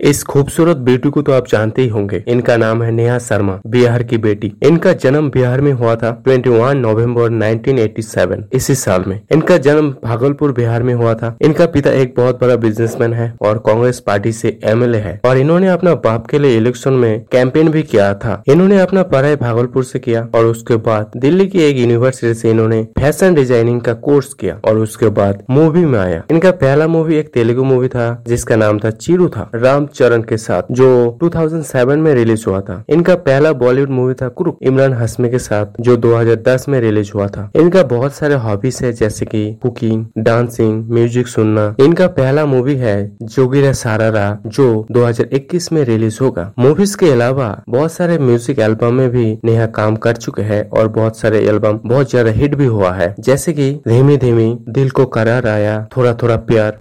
इस खूबसूरत बेटी को तो आप जानते ही होंगे। इनका नाम है नेहा शर्मा, बिहार की बेटी। इनका जन्म बिहार में हुआ था 21 नवंबर 1987 इसी साल में। इनका जन्म भागलपुर, बिहार में हुआ था। इनका पिता एक बहुत बड़ा बिजनेसमैन है और कांग्रेस पार्टी से एमएलए है। और इन्होंने अपना बाप के लिए इलेक्शन में कैंपेन भी किया था। इन्होंने अपना पढ़ाई भागलपुर से किया और उसके बाद दिल्ली की एक यूनिवर्सिटी से इन्होंने फ़ैशन डिज़ाइनिंग का कोर्स किया और उसके बाद मूवी में आया। इनका पहला मूवी एक तेलुगु मूवी था, जिसका नाम था चिरू था। राम चरण के साथ, जो 2007 में रिलीज़ हुआ था। इनका पहला बॉलीवुड मूवी था कुरुक इमरान हसमी के साथ, जो 2010 में रिलीज़ हुआ था। इनका बहुत सारे हॉबीज है, जैसे कि कुकिंग डांसिंग म्यूज़िक सुनना। इनका पहला मूवी है जोगिरा सारारा जो 2021 में रिलीज़ होगा। मूवीज़ के अलावा, बहुत सारे म्यूज़िक एल्बम में भी नेहा काम कर चुके हैं, और बहुत सारे एल्बम बहुत ज़्यादा हिट भी हुआ है। जैसे कि धीमी धीमी दिल को करार आया थोड़ा थोड़ा प्यार।